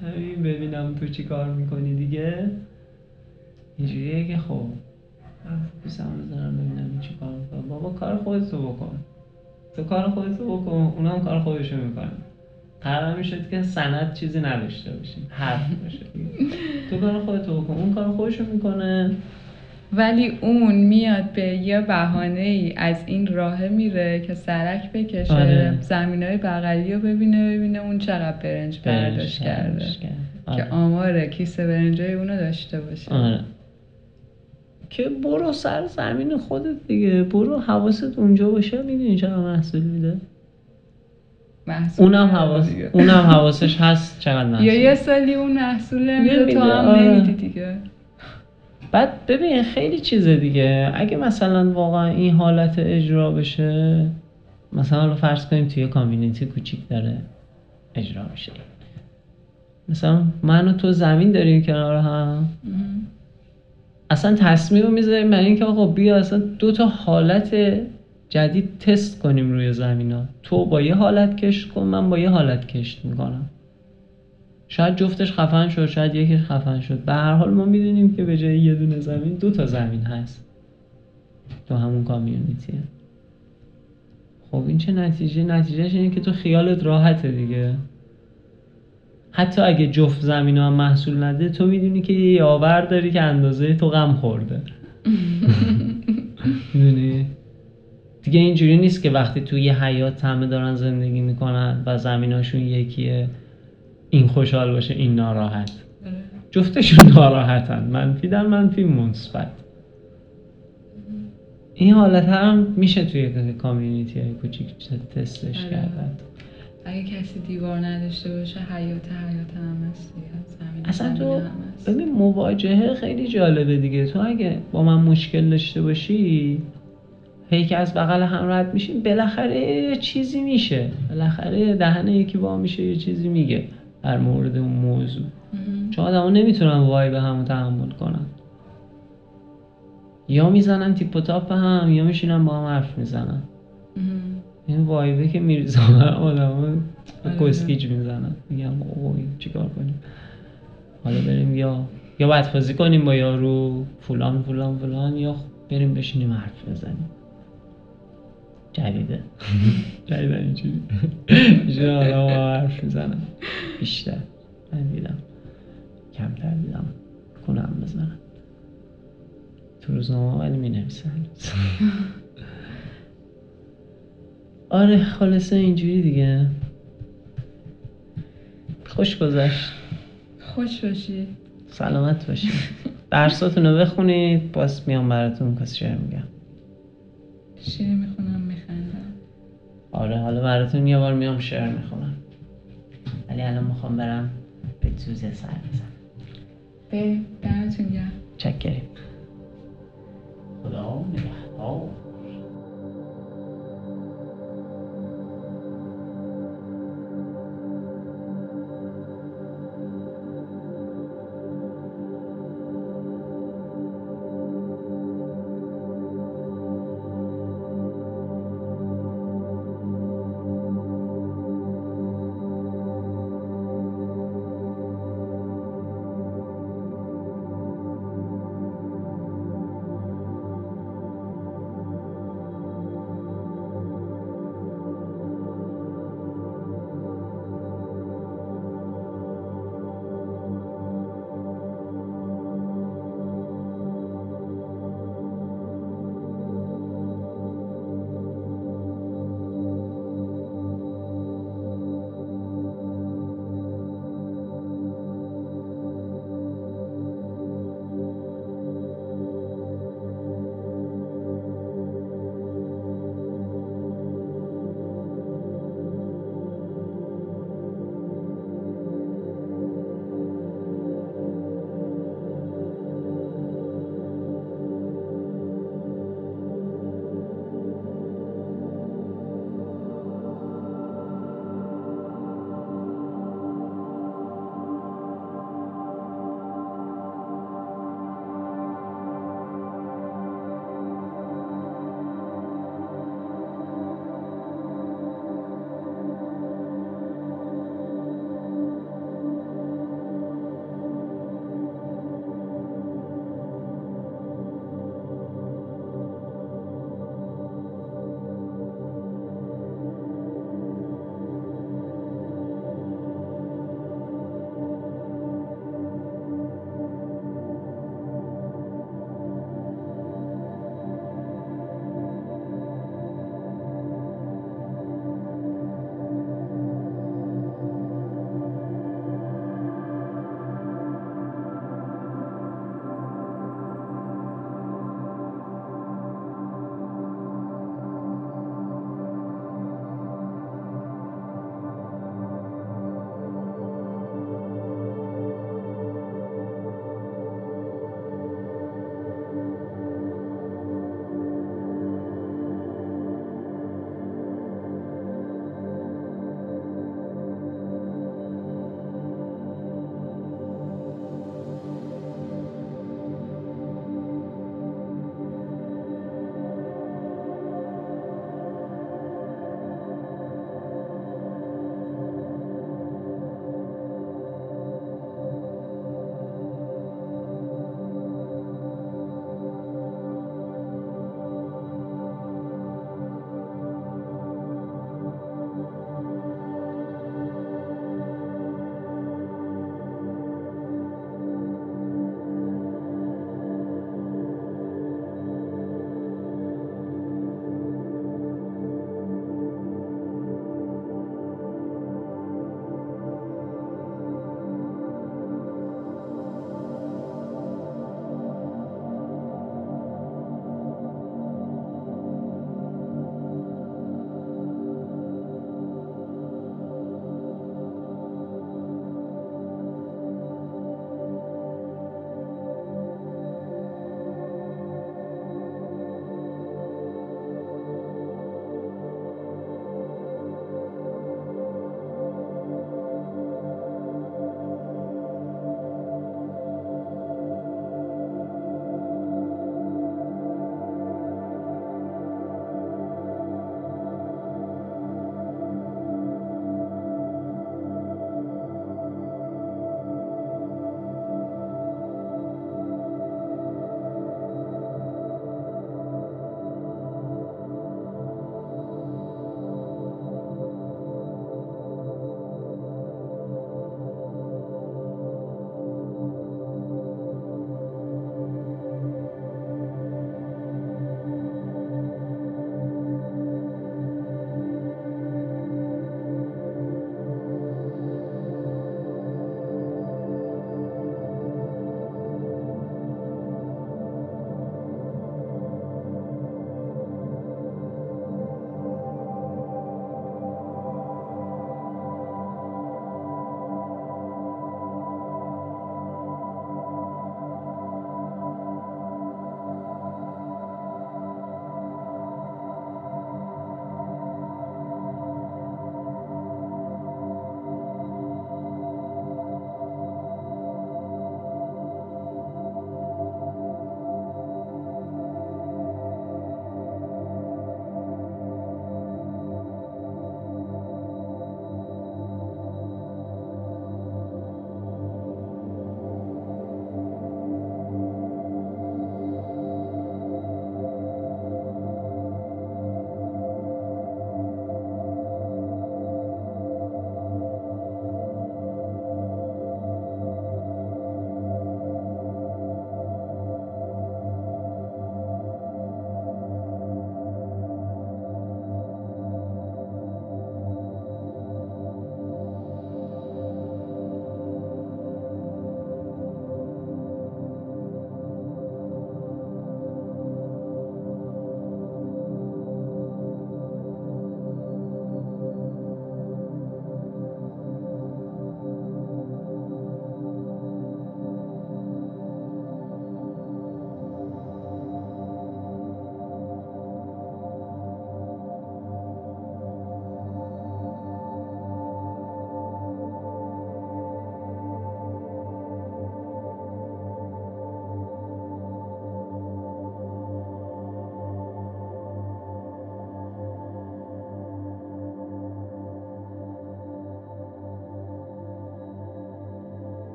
همین ببینم تو چی کار می‌کنی دیگه. اینجوریه که خب بسم بزنم ببینم این چی کار می‌کنه. بابا کار خودتو بکن. تو کار خودتو بکن اونم کار خودشو می‌کنه. قرار می‌شد که سند چیزی نداشته باشیم. حرف باشه. تو کار خودتو بکن. اون کار خودشو می‌کنه. ولی اون میاد به یه بهانه ای از این راه میره که سرک بکشه. آره. زمین های بغلی رو ببینه ببینه اون چقدر برنج برداشت کرده. کرده. که آره. آمار کیسه برنجای اونو داشته باشه. آره. که برو سر زمین خودت دیگه. برو حواست اونجا باشه. می‌دونی چقدر محصول میده. محصول اونم حواس. اونم حواسش هست چقدر محصول یا یه سالی اون محصول نمیده، تو هم آره. نمیدی دیگه بعد ببین خیلی چیزه دیگه اگه مثلا واقعا این حالت اجرا بشه مثلا فرض کنیم توی کامیونیتی کوچیک داره اجرا میشه مثلا من و تو زمین داریم کنار هم. اصلا تصمیم رو می‌ذاریم برای اینکه آقا بیا اصلا دو تا حالت جدید تست کنیم روی زمین ها تو با یه حالت کشت کن من با یه حالت کشت می‌کنم. شاید جفتش خفن شد شاید یکیش خفن شد. به هر حال ما می‌دونیم که به جای یه دونه زمین دو تا زمین هست. تو همون کامیونیتیه. خب این چه نتیجه؟ نتیجهش اینه که تو خیالت راحته دیگه. حتی اگه جفت زمین هم محصول نده تو می‌دونی که یه یاور داری که اندازه تو غم خورده. دیگه اینجوری نیست که وقتی تو یه حیات همه دارن زندگی می‌کنن و زمیناشون یکیه این خوشحال باشه این ناراحت. جفتشون ناراحتن منفی در منفی مثبت این حالت هم میشه توی کامیونیتی های کوچیک تستش آره. کردن اگه کسی دیوار نداشته باشه حیات حیات هم هست اصلا تو. ببین مواجهه خیلی جالبه دیگه تو اگه با من مشکل داشته باشی هی که از بغل هم رد میشیم بالاخره چیزی میشه. بالاخره دهن یکی با میشه یه چیزی میگه در مورد اون موضوع. چون آدم نمی‌تونن وای به همون تحمل کنن. یا می‌زنن تیپ و تاپ هم یا میشینن با هم حرف می‌زنن. این وایبه که میریزه آدم آره. کسکیج می‌زنن. میگم اوه چیکار کنیم؟ حالا بریم یا یا بازی کنیم با یارو فلان فلان فلان یا بریم بشینیم حرف بزنیم. جدیده. جدیده اینجوری. آدم با هم حرف می‌زنن. بیشتر. من دیدم. کمتر دیدم. کنم بزنن. تو روزنامه ولی می نویسن آره خلاصه اینجوری دیگه. خوش گذشت. خوش باشی. سلامت باشید درساتون رو بخونید. باز میام براتون کسی شعر میگم. شیر می‌خونم. آره حالا براتون یه بار میام شعر می‌خونم. ولی الان می‌خوام برم به توزه سر بزنم. بریم دمتون گرم. چک کریم خدا نگهدار.